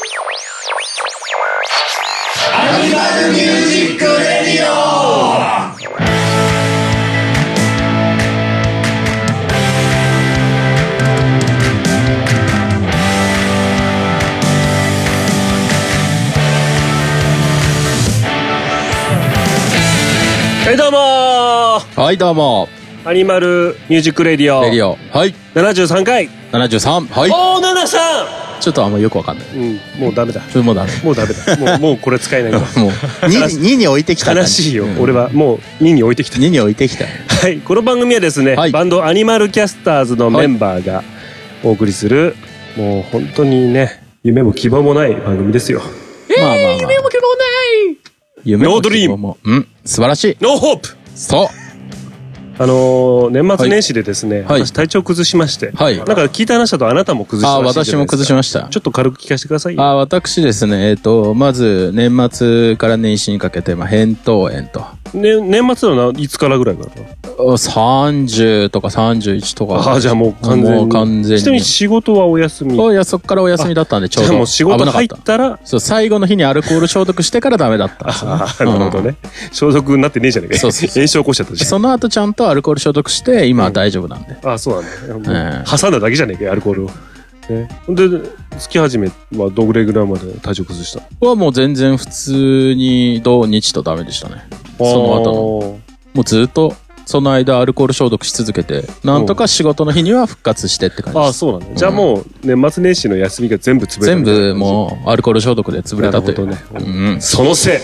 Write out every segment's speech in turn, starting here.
はいどうもはい、どうも。ーアニマルミュージックレディオレディオ。はい。73回73。はい。おー7さちょっとあんまよくわかんない。うんもうダメだもうダメ。もうダメだもうもうこれ使えないわ もう、2, 2に置いてきた。悲しいよ、うん俺はもう2に置いてきた2に置いてきた。はいこの番組はですね、はいバンドアニマルキャスターズのメンバーがお送りする、もう本当にね夢も希望もない番組ですよまあまあまあ。夢も希望ない夢も希望も。うん。素晴らしい。ノーホープそう。あのー年末年始でですね、はい。私体調崩しまして、はい。なんか聞いた話だとあなたも崩したあ、らしいじゃ私も崩しました。ちょっと軽く聞かせてください。よあ、私ですね、えっと、まず、年末から年始にかけて、まあ、扁桃炎と。ね、年末のないつからぐらいから？30とか31とか。ああじゃあもう完全に。もう完全に。ちなみに仕事はお休み？いや、そっからお休みだったんで、ちょうど。もう仕事入った。た。らそう、最後の日にアルコール消毒してからダメだった。なるほどね、消毒になってねえじゃねえか。炎症起こしちゃったじゃん。その後ちゃんとアルコール消毒して、今は大丈夫なんで。ああそうなんだ、ええ。挟んだだけじゃねえかアルコールを、ね、で月始めはどれぐらいまで体調崩したはもう全然普通に土日とダメでしたね。その後の。のもうずっと、その間アルコール消毒し続けて、なんとか仕事の日には復活してって感じです。ああそうなんだ、じゃあもう年末年始の休みが全部潰れた全部もうアルコール消毒で潰れたという。ね。うん。そのせい。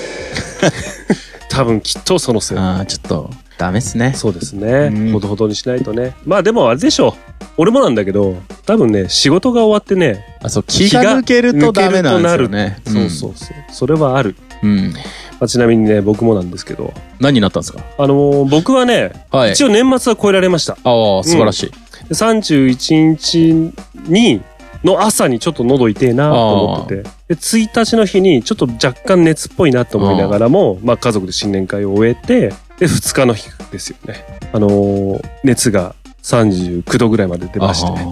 多分きっとそのせい。ああ、ちょっと、ダメっすね。そうですね、うん。ほどほどにしないとね。まあでもあれでしょ俺もなんだけど多分ね仕事が終わってねあ、そう、気が抜けるとダメなんですよね。そうそうそう。それはある、うん。うん。まあ、ちなみにね僕もなんですけど。何になったんですか？あのー僕はね、はい。一応年末は超えられました。ああ、素晴らしい。で31日にの朝にちょっと喉痛えなと思ってて。で1日の日にちょっと若干熱っぽいなと思いながらもまあ、家族で新年会を終えてで2日の日ですよねあのー熱が39度ぐらいまで出ましてあ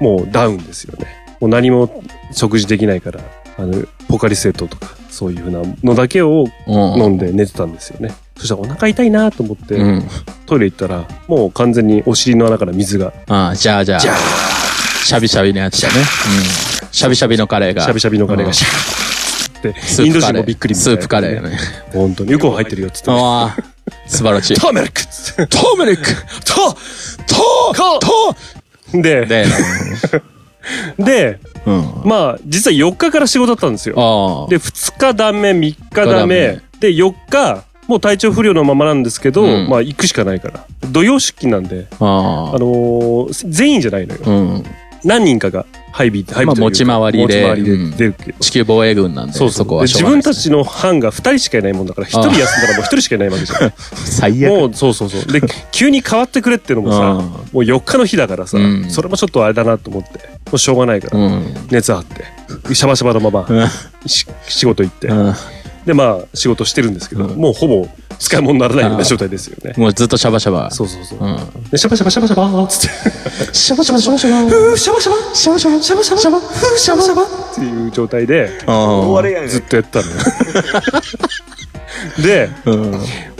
もうダウンですよねもう何も食事できないからあのポカリスエットとかそういうふうなのだけを飲んで寝てたんですよねそしたらお腹痛いなと思って、うん。トイレ行ったらもう完全にお尻の穴から水がああ、じゃあじゃあ。ジャーシャビシャビのやつだね。うん。シャビシャビのカレーが。シャビシャビのカレーうんがシャーってインド人もびっくりみたいなスープカレーね。本当にウコン入ってるよっつってねああ、素晴らしい。ターメリック。トーメリック。トトトで。で、でうん。まあ実は4日から仕事だったんですよ。で2日ダメ3日ダダメ。メで4日もう体調不良のままなんですけど、うん。まあ行くしかないから。土曜出勤なんで。ああ。あ。のー全員じゃないのよ。うん。何人かが配備配備というかまあ持ち回りで持ち回りで出るけど、地球防衛軍なんで、そうそこはで自分たちの班が2人しかいないもんだから1人休んだらもう1人しかいないわけじゃん。最悪。もうそうそうそう。で急に変わってくれっていうのもさうん。もう4日の日だからさ、うん。それもちょっとあれだなと思ってもうしょうがないから、うん。熱あってシャバシャバのままうん。し仕事行って、うん。でまあ仕事してるんですけど、うん。もうほぼ使い物にならないような状態ですよね、もうずっとシャバシャバ。そうそうそう、うん。でシャバシャバシャバシャバーっつって。シャバシャバシャバシャバ。ふーシャバシャバ。シャバシャバ。シャバシャバ。シャバ。ふーシャバシャバ。っていう状態であずっとやったのよ。で。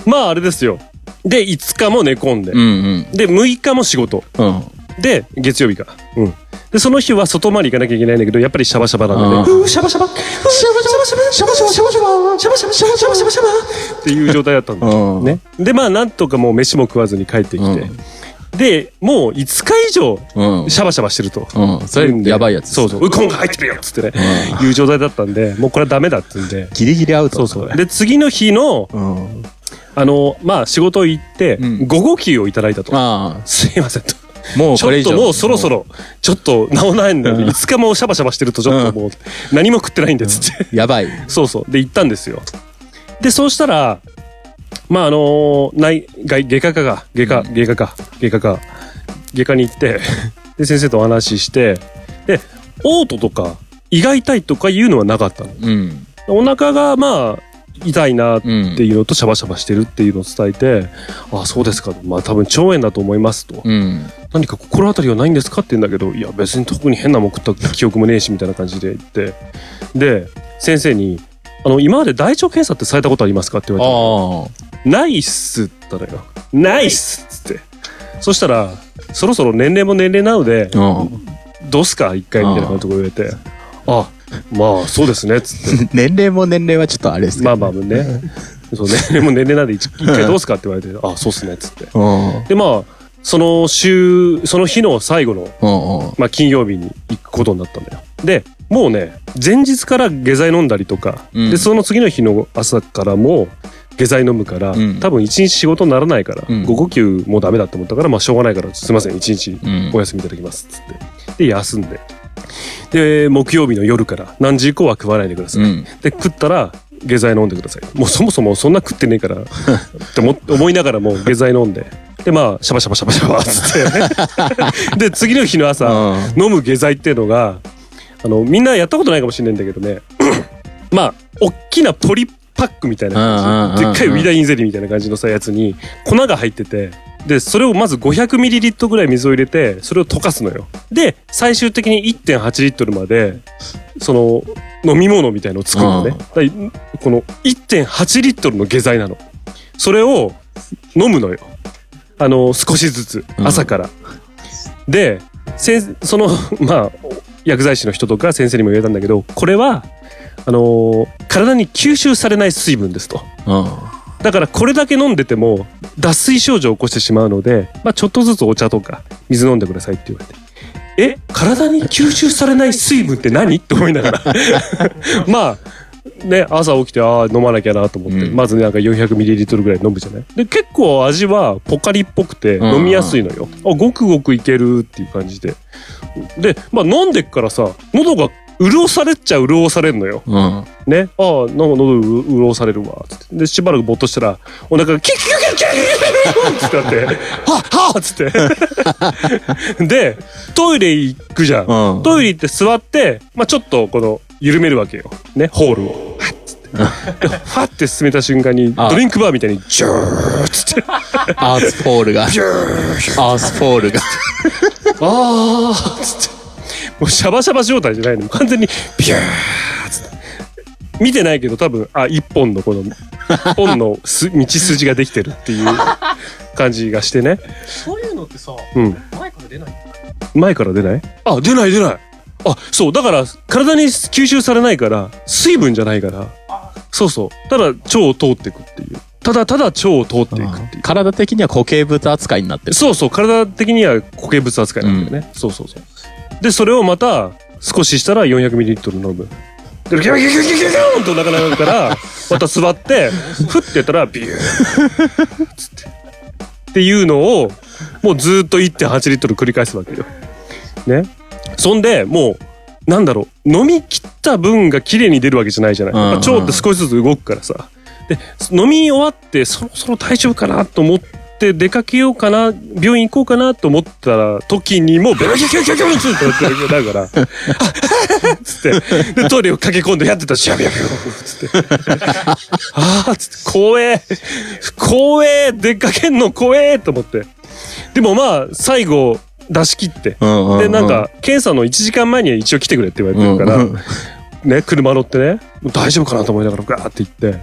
まああれですよ。で5日も寝込んで、うんうん。で6日も仕事。うん。で月曜日かうんで、その日は外回り行かなきゃいけないんだけど、やっぱりシャバシャバなので、うー、シャバシャバ、シャバシャバ、シャバシャバ、シャバシャバ、シャバシャバ、シャバシャバ、シャバシャバ、っていう状態だったん。だね。で、まあ、なんとかもう飯も食わずに帰ってきて。で、もう5日以上、シャバシャバしてると。うん。それ、やばいやつ。そうそう。ウコンが入ってるよっつってね、いう状態だったんで、もうこれはダメだってんで。ギリギリアウト。そうそう。で、次の日の、あの、まあ、仕事行って、午後休をいただいたと。すいませんと。もうちこれ以上。ょっともうそろそろ、ちょっと治らないんだよ。うん5日もシャバシャバしてるとちょっともう、何も食ってないんで、つって。やばい。そうそう。で、行ったんですよ。で、そうしたら、まあ、あのー内、外、外科科が、外科、外科科、外科科、外科に行って、で、先生とお話しして、で、嘔吐とか、胃が痛いとかいうのはなかったの。うん。お腹が、まあ、痛いなってうん。いうのとシャバシャバしてるっていうのを伝えて、ああ、そうですか。まあ多分腸炎だと思いますと。うん。何か心当たりはないんですかって言うんだけど、いや別に特に変なもん食った記憶もねえし、みたいな感じで言って。で、先生に、あの、今まで大腸検査ってされたことありますかって言われたあのないっすって言ったのよ。ないっすっつって。そしたら、そろそろ年齢も年齢なので。どうすか一回みたいなこと言われて、あ、まあそうですね、つって。年齢も年齢はちょっとあれですけど。まあまあね。そう年齢も年齢なんで一一回どうすかって言われて、あ、そうっすね、つって。うん。で、まあ、その週、その日の最後の、うんうん。まあ金曜日に行くことになったんだよ。で、もうね、前日から下剤飲んだりとか、うんで、その次の日の朝からも、下剤飲むから、うん多分一日仕事にならないから、うん午後休もうダメだと思ったから、まあしょうがないから、すいません、一日うんお休みいただきます、つって。で、休んで。で、木曜日の夜から何時以降は食わないでください。うん。で、食ったら、下剤飲んでください。もうそもそもそんな食ってねえから、って思思いながらも下剤飲んで。で、まあ、シャバシャバシャバシャバ、つって。で、次の日の朝、うん飲む下剤っていうのが、あの、みんなやったことないかもしれないんだけどね。まあ、おっきなポリパックみたいな感じ。でっかいウィダインゼリーみたいな感じのさ、やつに、粉が入ってて、で、それをまず 500ml ぐらい水を入れて、それを溶かすのよ。で、最終的に1.8リットルまで、その、飲み物みたいのを作るのね。うんだこの1.8リットルの下剤なの。それを飲むのよ。あの、少しずつ、うん朝から。で、その、まあ、薬剤師の人とか先生にも言われたんだけど、これは、あのー体に吸収されない水分ですと。うん。だからこれだけ飲んでても脱水症状を起こしてしまうので、まあ、ちょっとずつお茶とか水飲んでくださいって言われて。え体に吸収されない水分って何？って思いながら。まあ、ね、朝起きて、ああ、飲まなきゃなと思って、うんまずなんか 400ml ぐらい飲むじゃない？で、結構味はポカリっぽくてうん飲みやすいのよ。あ、ごくごくいけるっていう感じで。で、まあ飲んでっからさ、喉が潤されっちゃ潤されんのよ。うん。ね、ああ、なんか喉う潤されるわ、つって。で、しばらくぼーっとしたら、お腹がキュキュキュキュキュキュってなって、はっはっつって。で、トイレ行くじゃん。うんトイレ行って座って、まあちょっとこの、緩めるわけよ。ね、ホールを。はっつって。で、ファって進めた瞬間に、あドリンクバーみたいに、ジューっつって、アースポールが。アースポールが。あーっつって。もうシャバシャバ状態じゃないの。完全に、ビューっつって。見てないけど多分、あ、一本のこの、一本のす道筋ができてるっていう感じがしてね。そういうのってさ、うん。前から出ない？前から出ない？あ、出ない出ない。あ、そう。だから、体に吸収されないから、水分じゃないから。そうそう。ただ、腸を通っていくっていう。ただただ腸を通っていくっていう。体的には固形物扱いになってる。そうそう。体的には固形物扱いなんだよね。そうそうそう。で、それをまた、少ししたら 400ml 飲む。で、ギュギュギュギュギュギュンとお腹の中から、また座って、ふってやったら、ビューつって。っていうのを、もうずっと1.8リットル繰り返すわけよ。ね。そんで、もう、なんだろう、飲み切った分が綺麗に出るわけじゃないじゃない。腸って少しずつ動くからさ。で、飲み終わって、そろそろ大丈夫かなと思って出かけようかな、病院行こうかなと思ったら、時にもう、ベロキュキュキュキュキュってなってるだから、あつって、で、トイレを駆け込んでやってたら、シャビャビャつって。ああ、つって、怖え、怖え、出かけんの怖えと思って。でもまあ、最後、出し切って。うんうんうんで、なんか、検査の1時間前には一応来てくれって言われてるから、うんうんね、車乗ってね、もう大丈夫かなと思いながらガーって行って、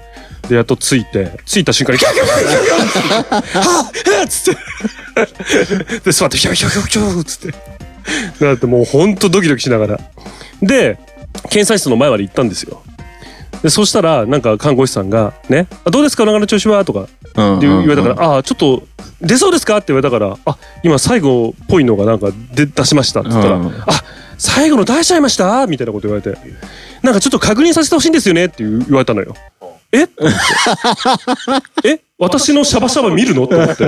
で、やっと着いて、着いた瞬間に、キャキャキャキャキャキャ って、はぁはぁつって。で、座って、キャキャキャキャつって。だってもうほんとドキドキしながら。で、検査室の前まで行ったんですよ。で、そしたら、なんか看護師さんが、ね、あどうですか？お腹の調子は？とか、言われたから、ああ、ちょっと、出そうですか？って言われたから、あ、今最後っぽいのがなんか出出しましたって言ったら、うんあ、最後の出しちゃいました？みたいなこと言われて、なんかちょっと確認させてほしいんですよねって言われたのよ。え？え？私のシャバシャバ見るの？って。思って。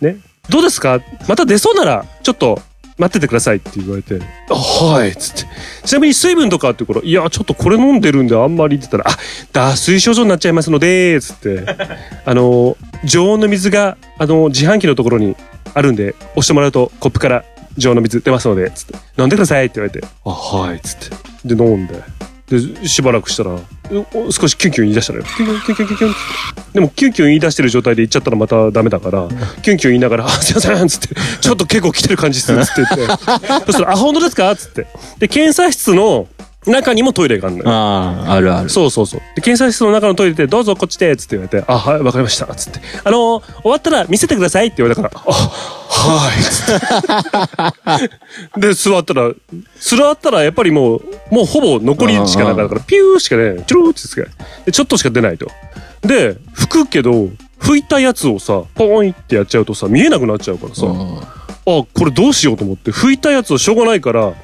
ね？どうですか？また出そうなら、ちょっと待っててくださいって言われて、あ、はい、つって。ちなみに水分とかって言うから、いや、ちょっとこれ飲んでるんであんまりって言ったら、あ、脱水症状になっちゃいますので、つって、あの、常温の水が、あの、自販機のところにあるんで、押してもらうとコップから常温の水出ますので、つって、飲んでくださいって言われて、あ、はい、つって。で、飲んで。で、しばらくしたら、お少しキュンキュン言い出したのよ。キュンキュンキュンキュンキュンでもキュンキュン言い出してる状態で言っちゃったらまたダメだから、キュンキュン言いながら、あ、すいませんっつって、ちょっと結構来てる感じっすっつって言って、そしたら、あ、本当ですかっつって。で、検査室の中にもトイレがあるのよ。ああ、あるある。そうそうそう。で、検査室の中のトイレで、どうぞこっちで、つって言われて、あ、はい、わかりました、つって。あのー終わったら見せてくださいって言われたから、あ、はい、つって。で、座ったら、座ったらやっぱりもう、もうほぼ残りしかなかったから、ピューしか出ない。チュルーってつけで、ちょっとしか出ないと。で、拭くけど、拭いたやつをさ、ポーンってやっちゃうとさ、見えなくなっちゃうからさ、うんあ、これどうしようと思って、拭いたやつをしょうがないから、あの、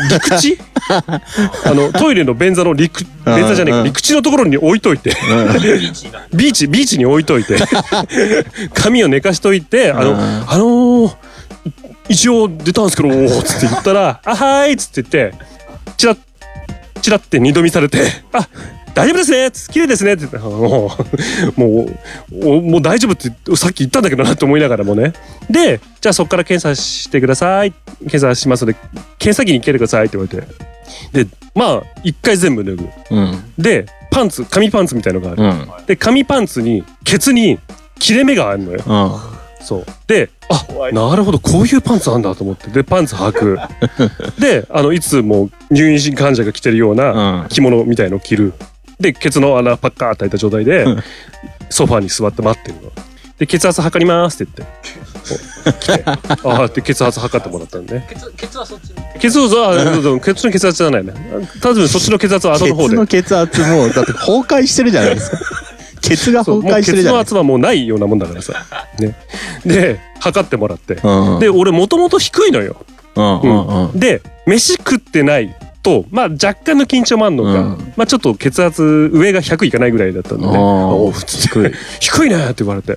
陸地？あの、トイレの便座の陸、便座じゃねえか、うん。陸地のところに置いといて、ビーチ、ビーチに置いといて、髪を寝かしといて、あの、うん。あのー一応出たんですけど、おーつって言ったら、あ、はーいっつって言って、チラッ、チラって二度見されて、あ、大丈夫ですね綺麗ですねって言って、もう、もう、おもう大丈夫ってさっき言ったんだけどなって思いながらもね。で、じゃあそこから検査してください。検査しますので、検査機に来てくださいって言われて。で、まあ、一回全部脱ぐ。うん。で、パンツ、紙パンツみたいのがある。うん。で、紙パンツに、ケツに切れ目があるのよ。うん。そう。で、あ、なるほど、こういうパンツあんだと思って。で、パンツ履く。で、あの、いつも入院患者が着てるよううなん着物みたいの着る。で、ケツの穴パッカーって開いた状態で、ソファーに座って待ってるの。で、血圧測りますって言って。来て。ああ、で、血圧測ってもらったんでね。血血はそっちに血圧は、あそうそうケツの血圧じゃないね。多分そっちの血圧は後の方で。ケツの血圧も、だって崩壊してるじゃないですか。ケツがそう崩壊してるもうケツのじゃないです圧はもうないようなもんだからさ。ね。で、測ってもらって。か。うん。で、俺もともと低いのよ。うんうんうん。で、飯食ってないと、まあ若干の緊張もあんのか、うんまあちょっと血圧上が100いかないぐらいだったんでね。お普通低い。低いねって言われて。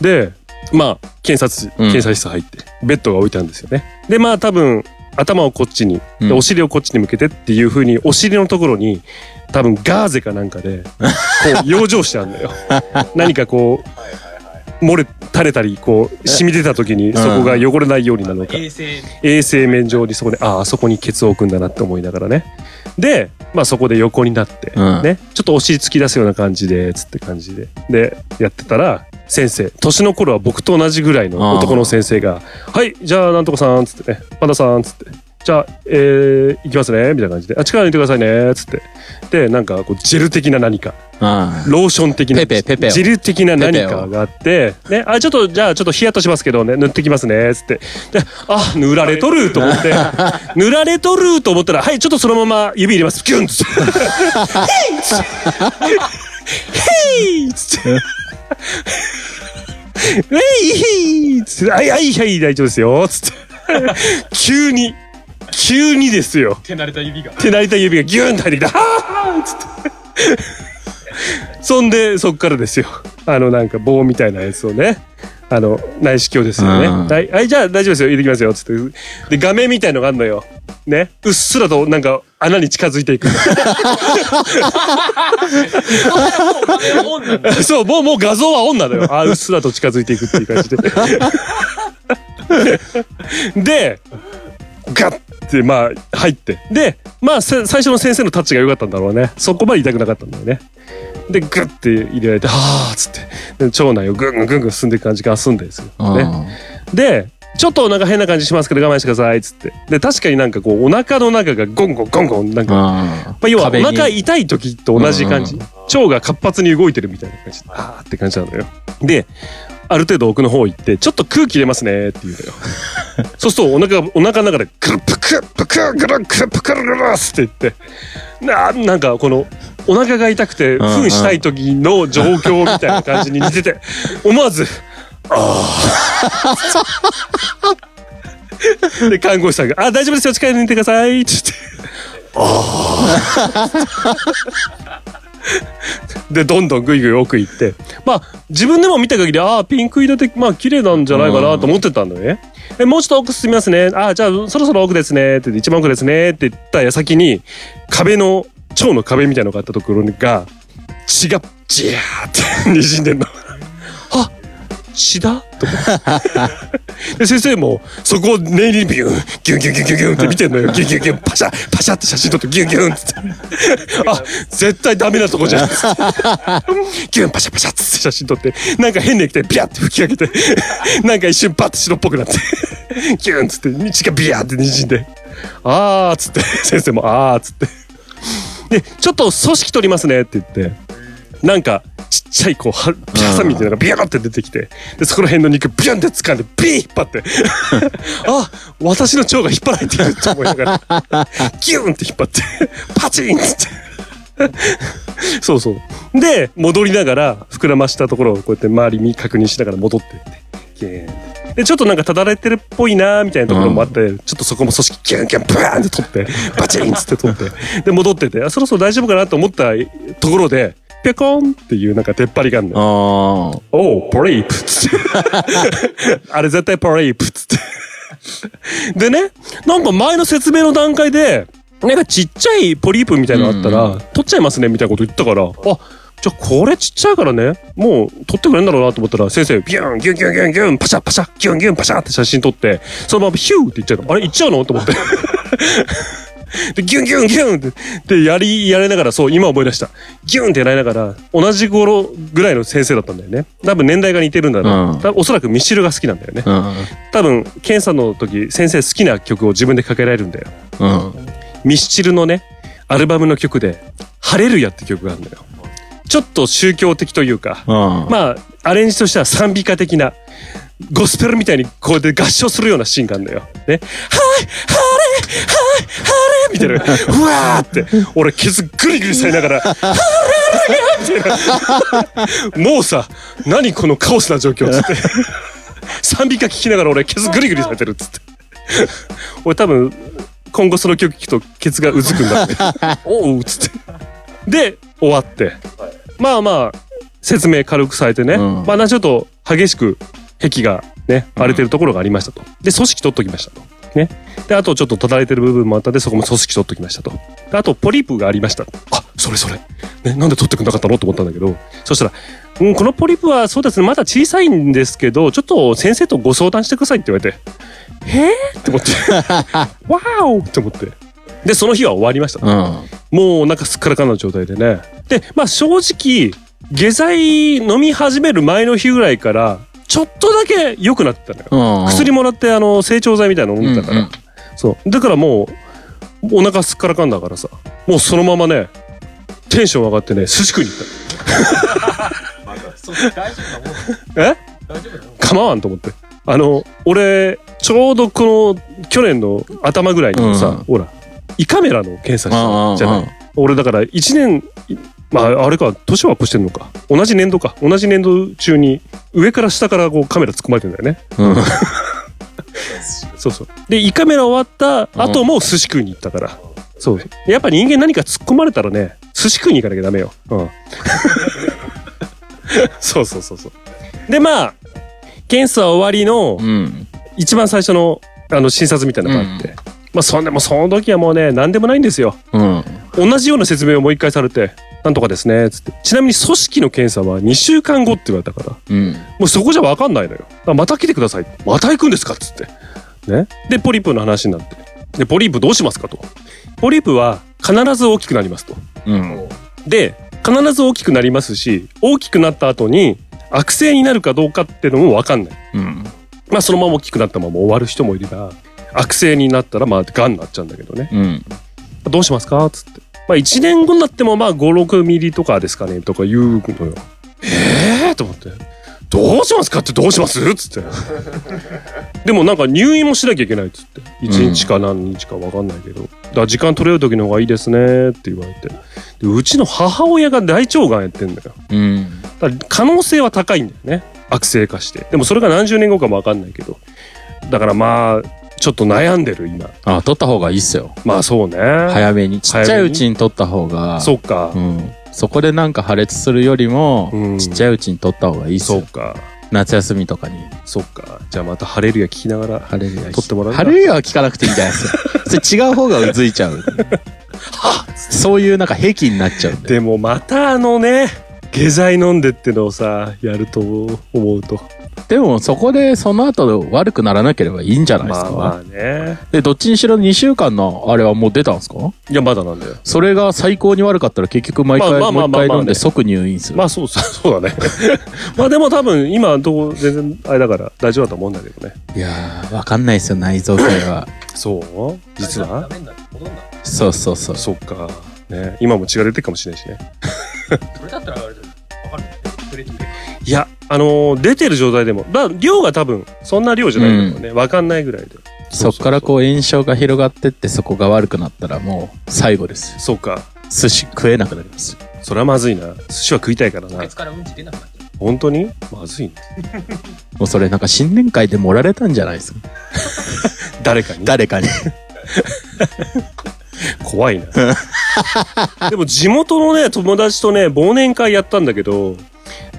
で、まあ検察、うん検査室入って、ベッドが置いてあるんですよね。で、まあ多分、頭をこっちに、お尻をこっちに向けてっていう風に、お尻のところに、多分ガーゼかなんかで、こう、養生してあるのよ。何かこう、漏れ、垂れたり、こう、染み出た時に、そこが汚れないようになるのか。衛生衛生面上にそこで、ああ、あそこにケツを置くんだなって思いながらね。で、まあそこで横になって、うんね、ちょっとお尻突き出すような感じで、つって感じで。で、やってたら、先生、年の頃は僕と同じぐらいの男の先生が、はい、じゃあなんとかさん、つってね、パンダさん、つって。じゃあ、えー、いきますね、みたいな感じで。あ、力抜いてくださいね、つって。で、なんか、こう、ジェル的な何か。あローション的な。ペペペペをジェル的な何かがあって、ね、あ、ちょっと、じゃあちょっとヒヤッとしますけどね、塗ってきますね、つって。で、あ、塗られとると思って、塗られとると思ったら、はい、ちょっとそのまま指入れます。キュンつって。ヘイつって。ヘイつっつって。はい、はい、はい、大丈夫ですよ。つって。急に、急にですよ。手慣れた指が手慣れた指がギューンと入ってきた。はーはーっつって。そんで、そっからですよ。あの、なんか棒みたいなやつをね。あの、内視鏡ですよね。うんはい、はい、じゃあ大丈夫ですよ。入れてきますよ。つって。で、画面みたいのがあるのよ。ね。うっすらとなんか穴に近づいていく。そう、もう、もう画像はオンなのよ。あ、うっすらと近づいていくっていう感じで。で、ガッて、まあ、入って。で、まあ、せ最初の先生のタッチが良かったんだろうね。そこまで痛くなかったんだよね。で、グッて入れられて、はぁーっつって。で腸内をぐんぐんぐんぐん進んでいく感じが済んですよ。あ。ね。で、ちょっとなんか変な感じしますけど我慢してくださいっつって。で、確かになんかこう、お腹の中がゴンゴンゴンゴン、なんか、あまあ、要はお腹痛い時と同じ感じ、うん腸が活発に動いてるみたいな感じあーって感じなのよである程度奥の方行ってちょっと空気入れますねって言うのよそうするとお腹がお腹の中でクルプクプクグルクルプクルルルスって言ってななんかこのお腹が痛くてふんしたい時の状況みたいな感じに似てて思わず「ああ」で看護師さんが「あ大丈夫ですよ力抜いてください」って言って。でどんどんぐいぐい奥行ってまあ自分でも見た限りああピンク色でまあ綺麗なんじゃないかなと思ってたんだよね。えもうちょっと奥進みますね。ああじゃあそろそろ奥ですねって言って一番奥ですねって言った矢先に壁の蝶の壁みたいなのがあったところが血がジャーって 滲んでんの。あ血だ？と思って。で、先生も、そこを念入りにビュン、ギュンギュンギュンギュンギュンって見てんのよ。ギュンギュンギュン、パシャ、パシャって写真撮ってギュンギュンっつって。あ、絶対ダメなとこじゃん。ギュンパシャパシャっつって写真撮って、なんか変な液体ビャって吹きかけて、なんか一瞬パッと白っぽくなって、ギュンっつって、道がビャーって滲んで、あーっつって、先生もあーっつって。で、ちょっと組織取りますねって言って、なんか、ちっちゃいこう、はピハサミみたいなのがビャーって出てきて、で、そこら辺の肉ビュンって掴んで、ビー引っ張って、あ、私の腸が引っ張られてると思いながら、ギュンって引っ張って、パチンっつって。そうそう。で、戻りながら、膨らましたところをこうやって周り見確認しながら戻ってって、で、ちょっとなんかただれてるっぽいなーみたいなところもあって、ちょっとそこも組織ギュンギュンブーンって取って、バチンっつって取って、で、戻ってて、あ、そろそろ大丈夫かなと思ったところで、ぴょこんっていうなんか出っ張りがあるのよ。あおう、ポリープっつって。あれ絶対ポリープっつって。でね、なんか前の説明の段階で、なんかちっちゃいポリープみたいなのあったら、うん取っちゃいますねみたいなこと言ったから、あ、じゃあこれちっちゃいからね、もう取ってくれるんだろうなと思ったら、先生、ビュン、ギュンギュンギュンギュン、パシャパシャ、ギュンギュンパシャって写真撮って、そのままヒューって言っちゃうの。あれ行っちゃうの？と思って。で、ギュンギュンギュンって、で、やり、やりながら、そう、今思い出した。ギュンってやられながら、同じ頃ぐらいの先生だったんだよね。多分年代が似てるんだろう。うん多分おそらくミシルが好きなんだよね。あ。多分、検査の時、先生好きな曲を自分でかけられるんだよ。うん。うん。ミスチルのね、アルバムの曲で、ハレルヤって曲があるんだよ。ちょっと宗教的というか、うん。まあ、アレンジとしては賛美歌的な、ゴスペルみたいにこうやって合唱するようなシーンがあるんだよ。ね。はい、はい、ハレみたいな。うわーって、俺ケツグリグリされながら。もうさ、何このカオスな状況っつって。賛美歌聴きながら俺ケツグリグリされてるっつって。俺多分、今後その曲聴くとケツがうずくんだって。おうっつって。で、終わって。まあまあ、説明軽くされてね。うんまあ、ちょっと激しく壁がね、荒れてるところがありましたと。で、組織取っときましたと。ね。で、あとちょっとただれてる部分もあったんで、そこも組織取っときましたと。であと、ポリープがありました。あ、それそれ。ね、なんで取ってくんなかったのと思ったんだけど、そしたら、うん、このポリープはそうですね、まだ小さいんですけど、ちょっと先生とご相談してくださいって言われて、へーって思って、わーおって思って。で、その日は終わりました。うん。もうお腹すっからかんな状態でね。で、まあ正直、下剤飲み始める前の日ぐらいから、ちょっとだけ良くなってたのよ。うん。薬もらって、あの、成長剤みたいなの飲んでたから。うんうんそう。だからもう、お腹すっからかんだからさ、もうそのままね、テンション上がってね、寿司食いに行った。え？構わんと思って。あの、俺、ちょうどこの、去年の頭ぐらいにさ、うんほら、胃カメラの検査したじゃない？俺だから1年、いまあ、あれか、年は越してんのか。同じ年度か。同じ年度中に、上から下からこうカメラ突っ込まれてんだよね。うん。そうそう。で、胃カメラ終わった後も寿司食いに行ったから。そう。やっぱ人間何か突っ込まれたらね、寿司食いに行かなきゃダメよ。うん。そうそうそうそう。で、まあ、検査終わりのうん。一番最初のあの診察みたいなのがあって。まあ、そんでもその時はもうね、何でもないんですよ。うん。同じような説明をもう一回されて、なんとかですね、つって。ちなみに組織の検査は2週間後って言われたから、うん。もうそこじゃわかんないのよ。また来てください。また行くんですか？っつって。ね。で、ポリープの話になって。で、ポリープどうしますかと。ポリープは必ず大きくなりますと。うん。で、必ず大きくなりますし、大きくなった後に悪性になるかどうかっていうのもわかんない。うん。まあそのまま大きくなったまま終わる人もいれば、悪性になったらまあ癌になっちゃうんだけどね。うん。どうしますか？つって。まあ1年後になってもまあ5、6ミリとかですかねとか言うのよ。ええー、と思って。どうしますかってどうします？つって。でもなんか入院もしなきゃいけないっつって。1日か何日か分かんないけど。だから時間取れる時の方がいいですねって言われて。でうちの母親が大腸がんやってんだよ。うん。だから可能性は高いんだよね。悪性化して。でもそれが何十年後かも分かんないけど。だからまあ、ちょっと悩んでる今。あ、取った方がいいっすよ。まあそうね。早めに。ちっちゃいうちに取った方が。そっか。うん。そこでなんか破裂するよりも、うんちっちゃいうちに取った方がいいっすよ。そうか。夏休みとかに。そっか。じゃあまた晴れるや聞きながら。ハレルヤ。取ってもらうハレルヤは聞かなくていいんじゃないですか。それ違う方がうずいちゃう。そういうなんか癖になっちゃうんで。でもまたあのね、下剤飲んでってのをさ、やると思うと。でもそこでその後悪くならなければいいんじゃないですか？まあまあね。で、どっちにしろ2週間のあれはもう出たんですか？いや、まだなんだよ。それが最高に悪かったら結局毎回まあもう回飲んで即入院する。まあそうそう、そうだね。まあでも多分今のとこ全然あれだから大丈夫だと思うんだけどね。いやー、わかんないですよ、内臓系は。そう？実は？そうそうそう。そっか。ね今も血が出てるかもしれないしね。それだったらあれだよわかる触れてくれいや、あのー出てる状態でも、だ量が多分そんな量じゃないんだろうね。わ、かんないぐらいで。そっからこう炎症が広がってってそこが悪くなったらもう最後です。そうか。寿司食えなくなります。それはまずいな。寿司は食いたいからなケ。ツからうんち出なくなってる本当に？まずいね。もうそれなんか新年会で盛られたんじゃないですか？誰かに？誰かに。怖いな。でも地元のね、友達とね、忘年会やったんだけど、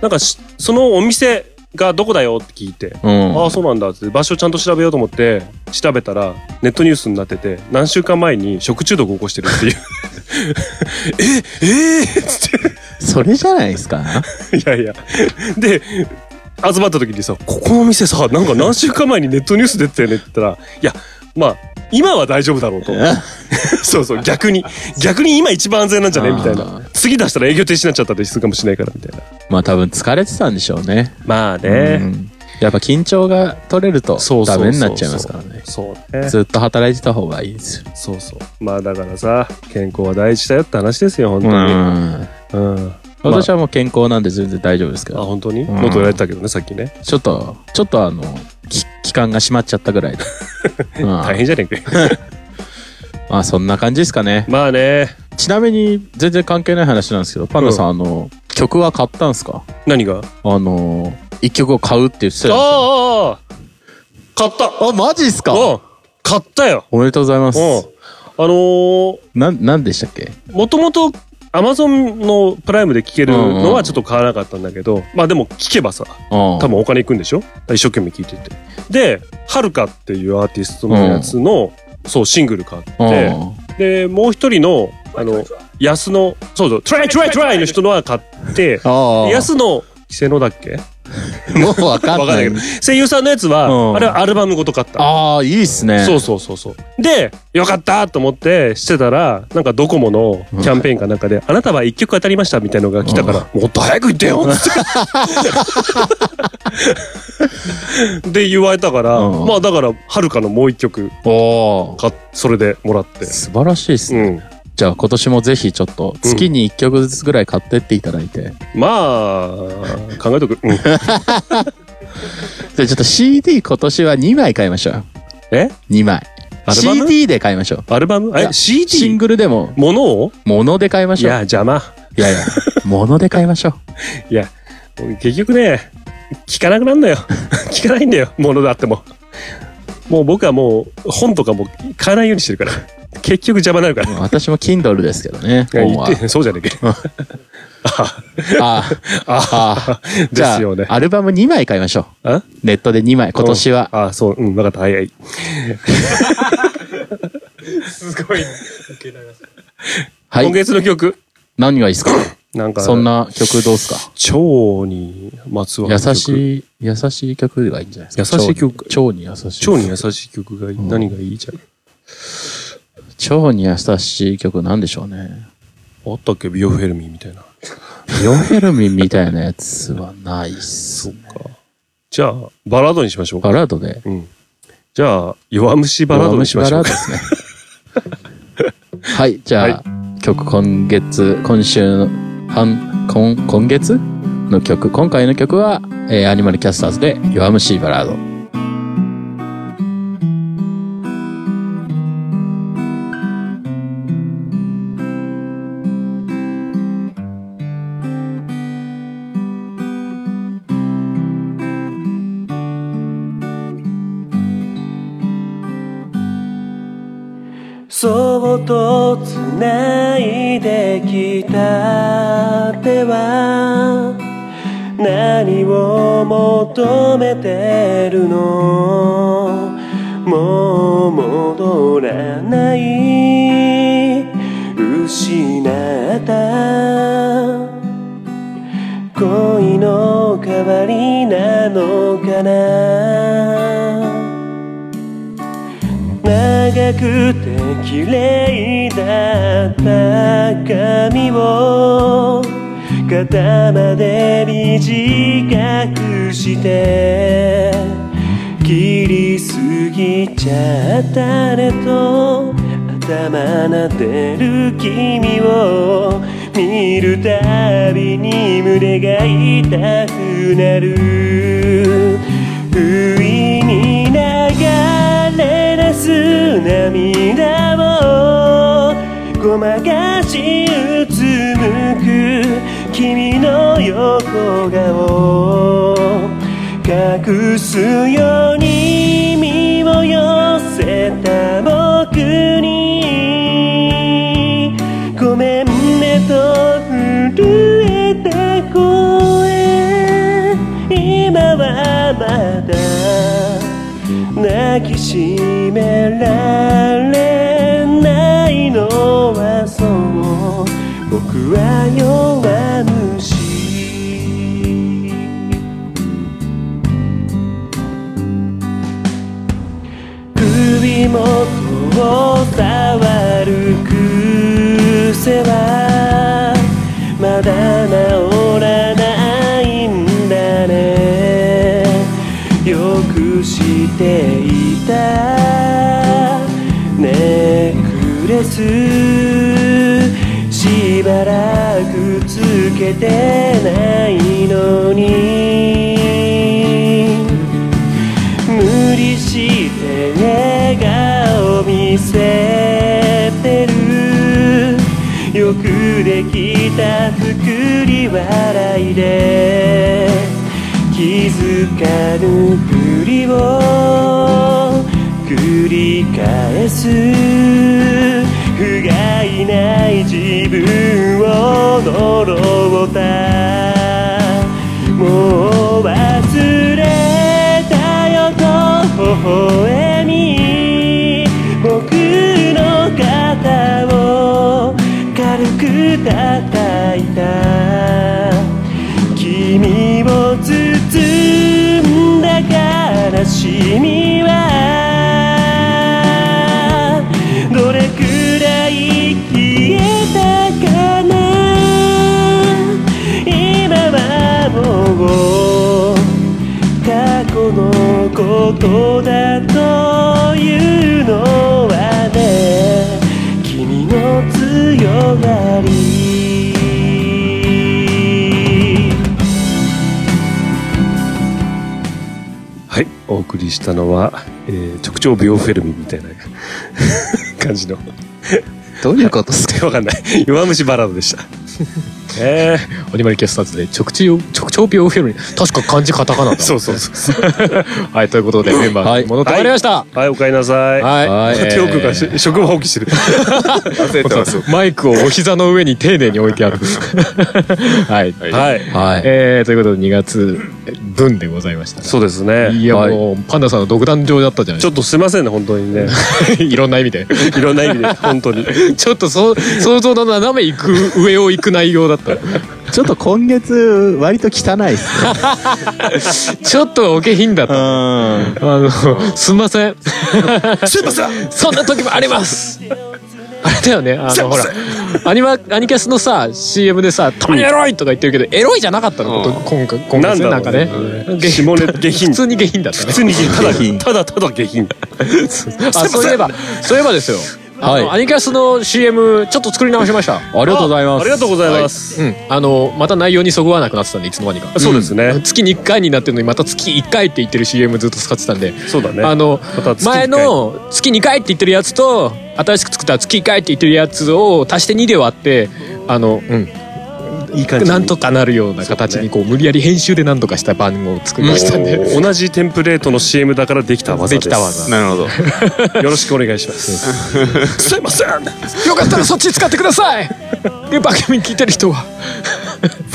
なんかしそのお店がどこだよって聞いて、うん。ああ、そうなんだって場所ちゃんと調べようと思って、調べたら、ネットニュースになってて、何週間前に食中毒を起こしてるっていう。え、えー、っつっそれじゃないですか？て。いやいや。で、集まった時にさ、ここのお店さ、なんか何週間前にネットニュース出てたよねって言ったら、いや、まあ、今は大丈夫だろうと。そうそう、逆に。逆に今一番安全なんじゃね？みたいあな。次出したら営業停止になっちゃったりするかもしれないから、みたいな。まあ多分疲れてたんでしょうね。まあうね。んやっぱ緊張が取れるとダメになっちゃいますからね。そうね。ずっと働いてた方がいいですよ。そうそう。まあだからさ、健康は大事だよって話ですよ、本当うに。ん。うん。私はもう健康なんで全然大丈夫ですけあ、ど。本当に？うんもっと言われてたけどね、さっきね。ちょっと、ちょっとあの、き気管が閉まっちゃったぐらいで。うん大変じゃねえかよ。まあそんな感じですかね。まあね。ちなみに全然関係ない話なんですけど、パンダさん、あの、曲は買ったんですか？何が？あの、一曲を買うって言ってたあじゃないですか。あああ買ったあ、マジっすか？うん買ったよおめでとうございます。うんあのー、な、なんでしたっけ？もともとアマゾンのプライムで聴けるのはちょっと買わなかったんだけど、まあでも聴けばさ、多多分お金いくんでしょ？一生懸命聴いてて。で、はるかっていうアーティストのやつの、そう、シングル買って、で、もう一人の、あの、安の、そうそう、トライトライトライの人のは買って。安の、稀勢のだっけ？もうわかんないけど。声優さんのやつは、うんあれはアルバムごと買った。ああ、いいっすね。そうそうそうそう。で、よかったと思ってしてたら、なんかドコモのキャンペーンかなんかで、あなたは一曲当たりましたみたいのが来たから、もっと早く言ってよって。で、言われたから、うんまあだから、はるかのもう一曲それでもらって。素晴らしいっすね。うん。じゃあ今年もぜひちょっと月に1曲ずつぐらい買ってっていただいて。まあ、考えとく。うん。じゃあちょっと CD 今年は2枚買いましょうよ。え？2枚。アルバム？CD で買いましょう。アルバム？えいやシ ?CD? ングルでも、ものを？物で買いましょう。いや、邪魔。いやいや、物で買いましょう。いや、結局ね、聞かなくなるんだよ。聞かないんだよ、ものだっても。もう僕はもう本とかも買わないようにしてるから。結局邪魔になるから。私も Kindle ですけどね。本は。言って、そうじゃねえかよ。あああ、あじゃあ、ですよね。アルバム2枚買いましょう。あ？ネットで2枚、今年は。あ、そう、うん、分かった、早い。すごいね。今。月の曲。何がいいですか？なんか、そんな曲どうですか？腸にまつわる曲。優しい、優しい曲がいいんじゃないですか？優しい曲腸に優しい。腸に優しい曲がいい、何がいいじゃん。腸に優しい曲なんでしょうね。あったっけ？ビオフェルミンみたいな。ビオフェルミンみたいなやつはないっすね。じゃあ、バラードにしましょうか。バラードで。うん。じゃあ、弱虫バラードにしましょうか。弱虫バラードですね。はい、じゃあ、は曲今月、今週の、半、今、今月？の曲、今回の曲は、えーアニマルキャスターズで弱虫バラード。そっとつなできた手は何を求めてるの？もう戻らない。失ったくて綺麗だった髪を肩まで短くして切りすぎちゃったねと頭なでる君を見るたびに胸が痛くなる。不意涙をごまかしうつむく君の横顔隠すように身を寄せた僕に。ごめんねと震えた声。今はまだ。抱きしめられないのはそう。僕は弱しばらくつけてないのに無理して笑顔見せてるよくできた作り笑いで。気づかぬふりを繰り返す。不甲斐ない自分を呪った。もう忘れたよと微笑み。僕の肩を軽く叩いのことだというのはね君の強がり。はいお送りしたのは、えー直腸病フェルミみたいな 感じの。どういうことですか？わかんない。弱虫バラードでした。えアニマルキャスターズで直腸直腸病フェルに。確か漢字カタカナだ。ー、そうそうそう。はいということでメンバーに戻ってまいりました。はい。おかえりなさい。はい。はい。がし職場放棄してる。忘れてます。マイクをお膝の上に丁寧に置いてある。はい、はい、はい。えー、ということで2月分でございましたそうですね。いやはい。もうパンダさんの独壇場だったじゃないちょっとすいませんね本当にね。いろんな意味で。いろんな意味で本当に。ちょっとそう想像の斜め行く上を行く内容だった。ちょっと今月、割と汚いっすね。ちょっとお下品だっ。あのすんません。すいません。そんな時もあります。あれだよね。あのほらアニマアニキャスのさ CM でさ「たまにエロい!」とか言ってるけどエロいじゃなかったの、うん。今回今回ねなんかね。下下ネ下品。普通に下品だったね。普通に下品。ただただただ下品。あそういえばそういえばですよはい。アニキャスの CM ちょっと作り直しました。ありがとうございます。ありがとうございます、うん。あのまた内容にそぐわなくなってたんでいつの間にか。そうですね、月に1回になってるのにまた月1回って言ってる CM ずっと使ってたんで。そうだね。あのま前の月2回って言ってるやつと新しく作った月1回って言ってるやつを足して2で割ってあの、うん、いい感じに。なんとかなるような形にこう無理やり編集でなんとかした番号を作りましたん。で、お同じテンプレートの CM だからできた技です。できた技。なるほど。よろしくお願いします。すいません。フよかったらそっち使ってください。で番組聞いてる人は。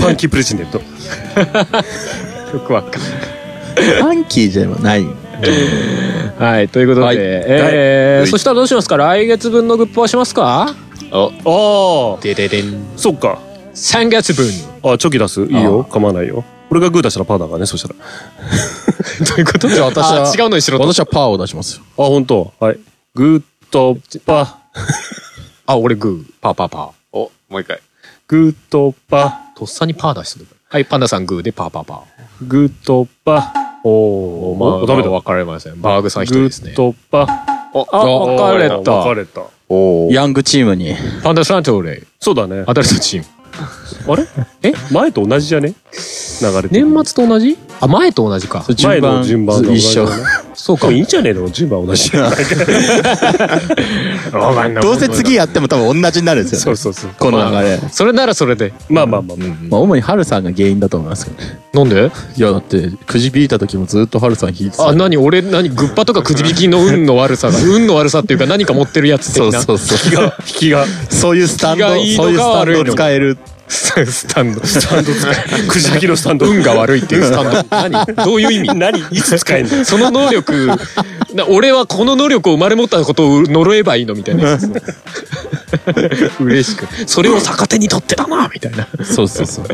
ァンキープレジデント。よくわかんない。ファンキーじゃない。はいということで、はい。えーそしたらどうしますか？来月分のグッポはしますか？ああでででん。そっか3月分あチョキ出す？いいよ構わないよ俺がグー出したらパーだからねそしたら どういうこと？じゃあ私はあ違うのにしろと私はパーを出しますよ。あ本当？はいグーとパあ、俺グー。パーパーパー。お、もう一回。グーとパとっさにパー出してる。はい、パンダさんグーでパーパーパー。グーとパおー、まあ、おダメだ。分かれません。バーグさん一人グですねー。とパお、あ、分かれ分たか。れた。おヤングチームに。パンダさんと俺、そうだね。アダルトチーム。あれ？え？前と同じじゃね？流れてる年末と同じ？あ、前と同じか。前の順番が同一緒。じだね。そうかもういいんじゃねえの？順番同じ。わかんないどうせ次やっても多分同じになるんですよ、ね。そうそうそう。この流れ。それならそれで。まあまあまあまあ。まあ、主にハルさんが原因だと思いますけどね。なんで？いや、だって、くじ引いた時もずっとハルさん引いてた。あ、何？俺、何？グッパとかくじ引きの運の悪さが、運の悪さっていうか何か持ってるやつ的な。そうそうそう。引きが、引きが、そういうスタンド、そういうスタンド悪いのか使える。スタンド。スタンド使くじ引きのスタンド。運が悪いっていうスタンド。何？どういう意味？何？いつ使えんだよ。その能力、な俺はこの能力を生まれ持ったことを呪えばいいのみたいな。嬉しく。それを逆手に取ってたなみたいな。そうそうそう。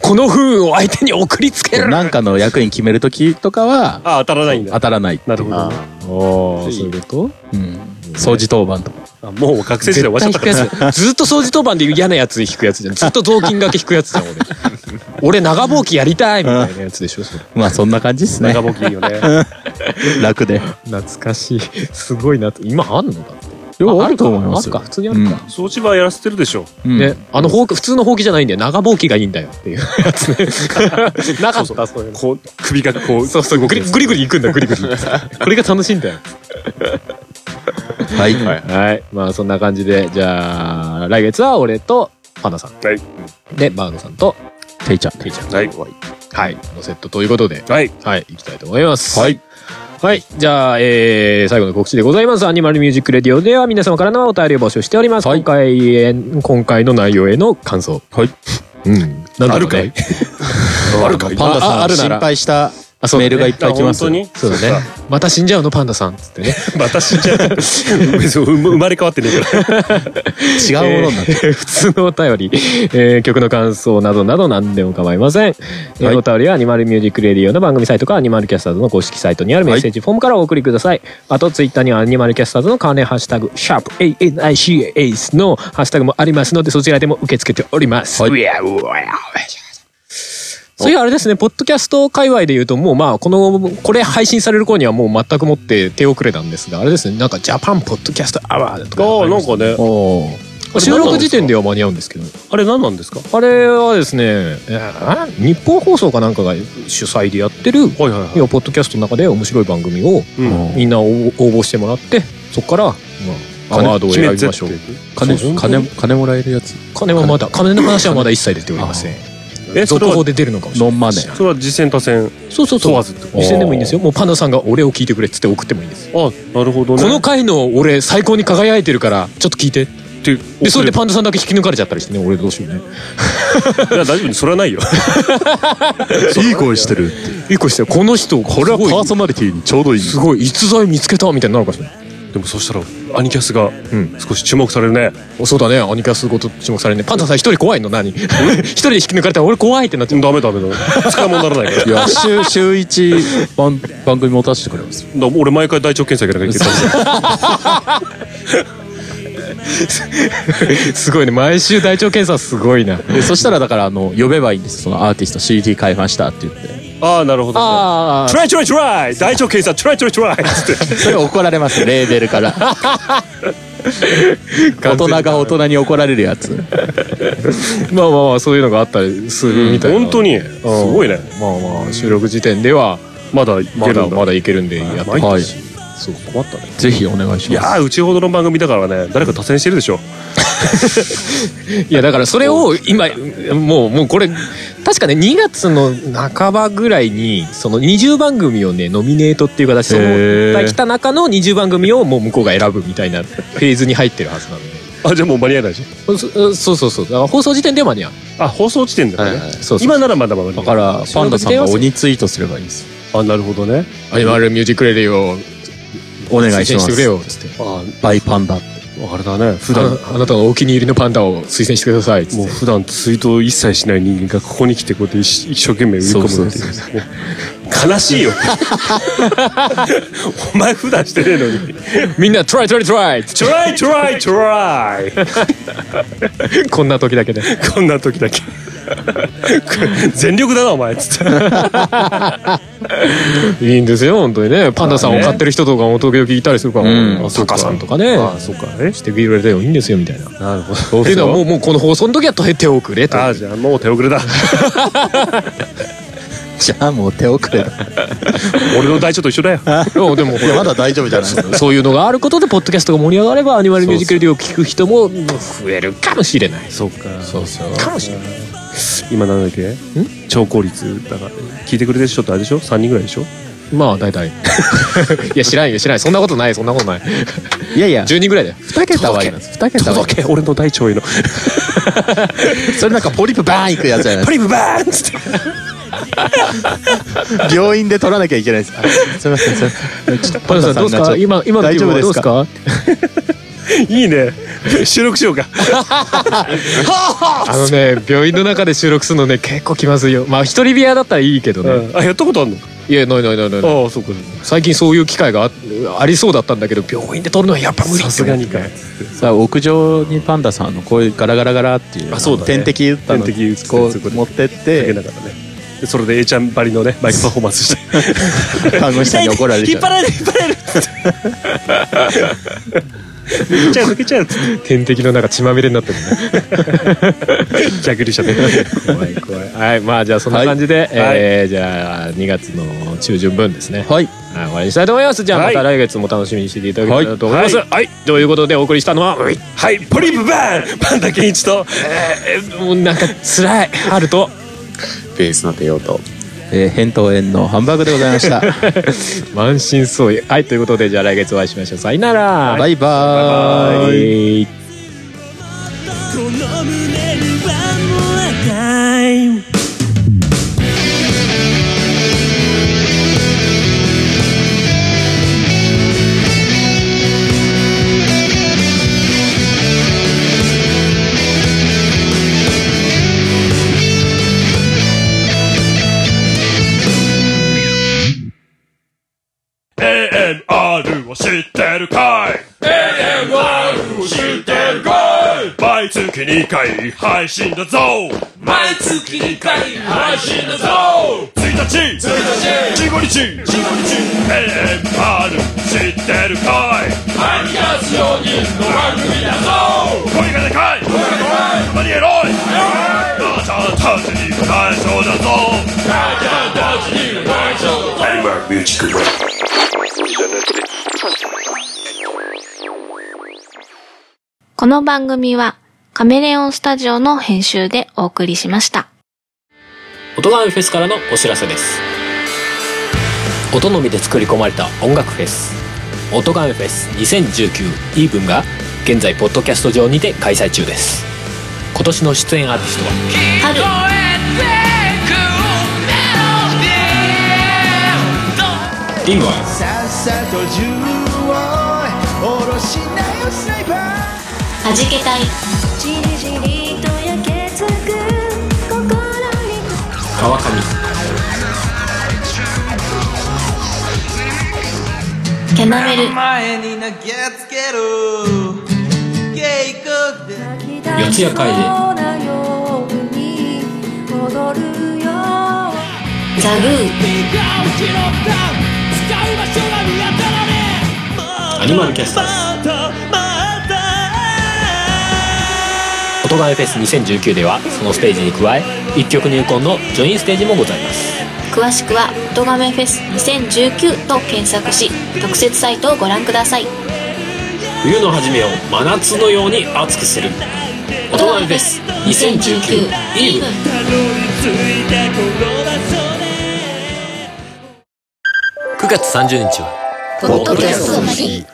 この不運を相手に送りつける。なんかの役に決める時とかは、あ、当たらないんだ当。たらない。なるほどね。おそういうこと？うん。掃除当番とか。あもう学生時代終わっちゃ絶ったから。対引くやつ。ずっと掃除当番で嫌なやつ引くやつじゃん。ずっと雑巾掛け引くやつじゃん、俺。俺長ぼうきやりたいみたいなやつでしょ、それ。まあ、そんな感じっすね長。ぼきいいよね。楽で。懐かしい。すごいな。今あんのだって。いやあると思いますよあるか、普通にあるか。掃除場やらせてるでしょ。うんね、あのほうき、普通のほうきじゃないんだよ。長ぼうきがいいんだよっていうやつね。なかった、そういうの。こう、首がこう、そうそう、ぐりぐりぐりいくんだ、ぐりぐり。これが楽しいんだよ。はい。はい。まあ、そんな感じで、じゃあ、来月は俺とパンダさん。はい。で、バーグさんとていちゃん。テイちゃん。はい。はい。のセットということで、はい。はい、行きたいと思います。はい。はい。じゃあ、えー、最後の告知でございます。アニマルミュージックレディオでは皆様からのお便りを募集しております。はい今回へ、今回の内容への感想。はい。うん。なんだろうね。あるかいパンダさん、ああるなら心配したあ、そうだねメールがいっぱい来ます。本当に？そうだね。また死んじゃうのパンダさん。つってね。私じゃ、別に生まれ変わってねえから。違うものになってる。えー 普通のお便り、えー曲の感想などなど何でも構いません。えーはいお便りはアニマルミュージックレディオの番組サイトかアニマルキャスターズの公式サイトにあるメッセージフォームからお送りください。あとツイッターにはアニマルキャスターズの関連ハッシュタグ、シャープ ANICAS のハッシュタグもありますのでそちらでも受け付けております。はいうやうわうわそういうあれですね、ポッドキャスト界隈で言うと、もうまあ、この、これ配信される頃にはもう全くもって手遅れなんですが、あれですね、なんかジャパンポッドキャストアワードとか。ああ、なんかね。収録時点では間に合うんですけど。あれ何なんですか？あれはですね、えー日本放送かなんかが主催でやってる、はいはいはい。要はポッドキャストの中で面白い番組をうん。みんな応募してもらって、そこから、まあ、アワードを選びましょう。金そう金金もらえるやつ？金はまだ、金の話はまだ一切出ておりません。え、それは、続報で出るのかもしれない。ノンマネーそれは実践多戦そうそうそう。問わずってこ2000でもいいんですよ。もうパンダさんが俺を聞いてくれっつって送ってもいいんです。と。あ、なるほどね。この回の俺最高に輝いてるから、ちょっと聞いて。って、で、それでパンダさんだけ引き抜かれちゃったりしてね、俺どうしようね。いや、大丈夫、それはないよ。いい声してる一個してよこの人、これはパーソナリティにちょうどいいすごい逸材見つけたみたいになるかしらでもそしたら、アニキャスがん。少し注目されるね。おそうだね。アニキャスごと注目されるね。パンダさん一人怖いの？何？一人で引き抜かれたら俺怖いってなっちゃう。ダメダメダメ。使い物にならないから。いや週週一番番組持たせてくれます。よだ俺毎回大腸検査行かなきゃいけない。すごいね。毎週大腸検査すごいな。でそしたらだからあの呼べばいいんですそのアーティスト CD 買いましたって言ってああ、なるほど。あトライトライトライ大腸検査トライトライトライつって。それ怒られます レーベルから。大人が大人に怒られるやつ。まあまあまあそういうのがあったりするみたいな、本当に、すごいね。まあまあ収録時点ではまだいまだ。だまだいけるんでやって毎はいそう困ったねぜひお願いしますいやー、うちほどの番組だからね、誰か多選してるでしょ。いやだからそれを今もうもうこれ確かね2月の半ばぐらいにその20番組をねノミネートっていう形でへー来た中の20番組をもう向こうが選ぶみたいなフェーズに入ってるはずなんであ、じゃあもう間に合わないじそそうそうそうだから放送時点では間に合う。あ、放送地点だからね。そうそう今ならまだまだ。だからパンダさんが鬼ツイートすればいいんですよあ、なるほどね。アニマルミュージックレディをお願いします。推薦してくれよっつって。あバイパンダ。ってあれだね。普あ段、あなたのお気に入りのパンダを推薦してくださいっつって。もう普段ツイートを一切しない人間がここに来てこうやって一一生懸命売り込むっていうそうそうもう悲しいよ。お前普段してねえのに。みんなトライトライトライトライトライトライこんな時だけで。こんな時だけ 全力だなお前つって。いいんですよ本当にね。パンダさんを飼ってる人とかも時々いたりするからうん。タカさんとかね。あそうか。え？してくれてもいいんですよみたいな。なるほど。っていうのはもうもうこの放送の時は手遅れと。ああ じゃあもう手遅れだ。じゃあもう手遅れだ。俺の大腸と一緒だよ。うんでもまだ大丈夫じゃない。そういうのがあることでポッドキャストが盛り上がればアニマルミュージックレディオを聞く人も増えるかもしれない。そうか。そうそう。かもしれない今なんだっけ？超効率だから。聞いてくれてる人ってあれでしょ？3人ぐらいでしょ？まあ大体。いや知らんよ知らんよ。そんなことないそんなことない。いやいや、10人ぐらいだよ。二桁はいいます。二桁はいい届け俺の大腸への。それなんかポリプバーンいくやつじゃないでパリブバーンっつって。病院で取らなきゃいけないです。あすみません、すみません。ちょっとパンダさんどうですか？今今の気分はどうですか？いいね。収録しようか。あのね病院の中で収録するのね結構気まずいよ。まあ一人部屋だったらいいけどね、うん。あやったことあんの？いやないないないないない。ああそうか最近そういう機会があありそうだったんだけど病院で撮るのはやっぱ無理さすがにかい。さあ屋上にパンダさんのこういうガラガラガラっていうあそうだね。点滴打ったの。点滴打ってこう持ってって。それで A ちゃんばりのねマイクパフォーマンスして。看護師さんに怒られちゃう。引っ張られる引っ張られる抜けちゃう抜けちゃうっつって点滴の中血まみれになってるね。逆にしちゃって。怖い怖い。はいまあじゃあそんな感じで、えーじゃあ2月の中旬分ですね。はい。はい終わりにしたいと思います。じゃあまた来月も楽しみにしていただけたらと思います。はい、とい。うことでお送りしたのは？はい。はい。ポリブバーン。パンダケンイチと。えーもうなんか辛い。春と。ベースの帝王とえー、扁桃炎のハンバーグでございました。満身創痍はいということでじゃあ来月お会いしましょうさよならバイバーイ。イこてるかい？AMR を知ってるかい？毎月2回配信だぞ。毎月2回配信だぞ。1日1日15日15日 AMR 知ってるかい？毎月4人の番組だぞ。声がでかい。声がでかい。たまにエロい。母ちゃんたちに内緒だぞ。母ちゃんたちに内緒だぞ AMR ミュージックこの番組はカメレオンスタジオの編集でお送りしました。音がめフェスからのお知らせです。音のみで作り込まれた音楽フェス。音がめフェス2019イーブンが現在ポッドキャスト上にて開催中です。今年の出演アーティストは？春、リンゴははじけたい、じりじりと焼けつく心に川上キャナメル、四谷怪でなように踊るよ。ザグー、アニマルキャスターズ音がめフェス2019ではそのステージに加え一曲入魂のジョインステージもございます。詳しくは「音亀フェス2019」と検索し特設サイトをご覧ください。冬の初めを真夏のように熱くする。音がめフェス2019イーブン月30日は。ポッドキャストの日。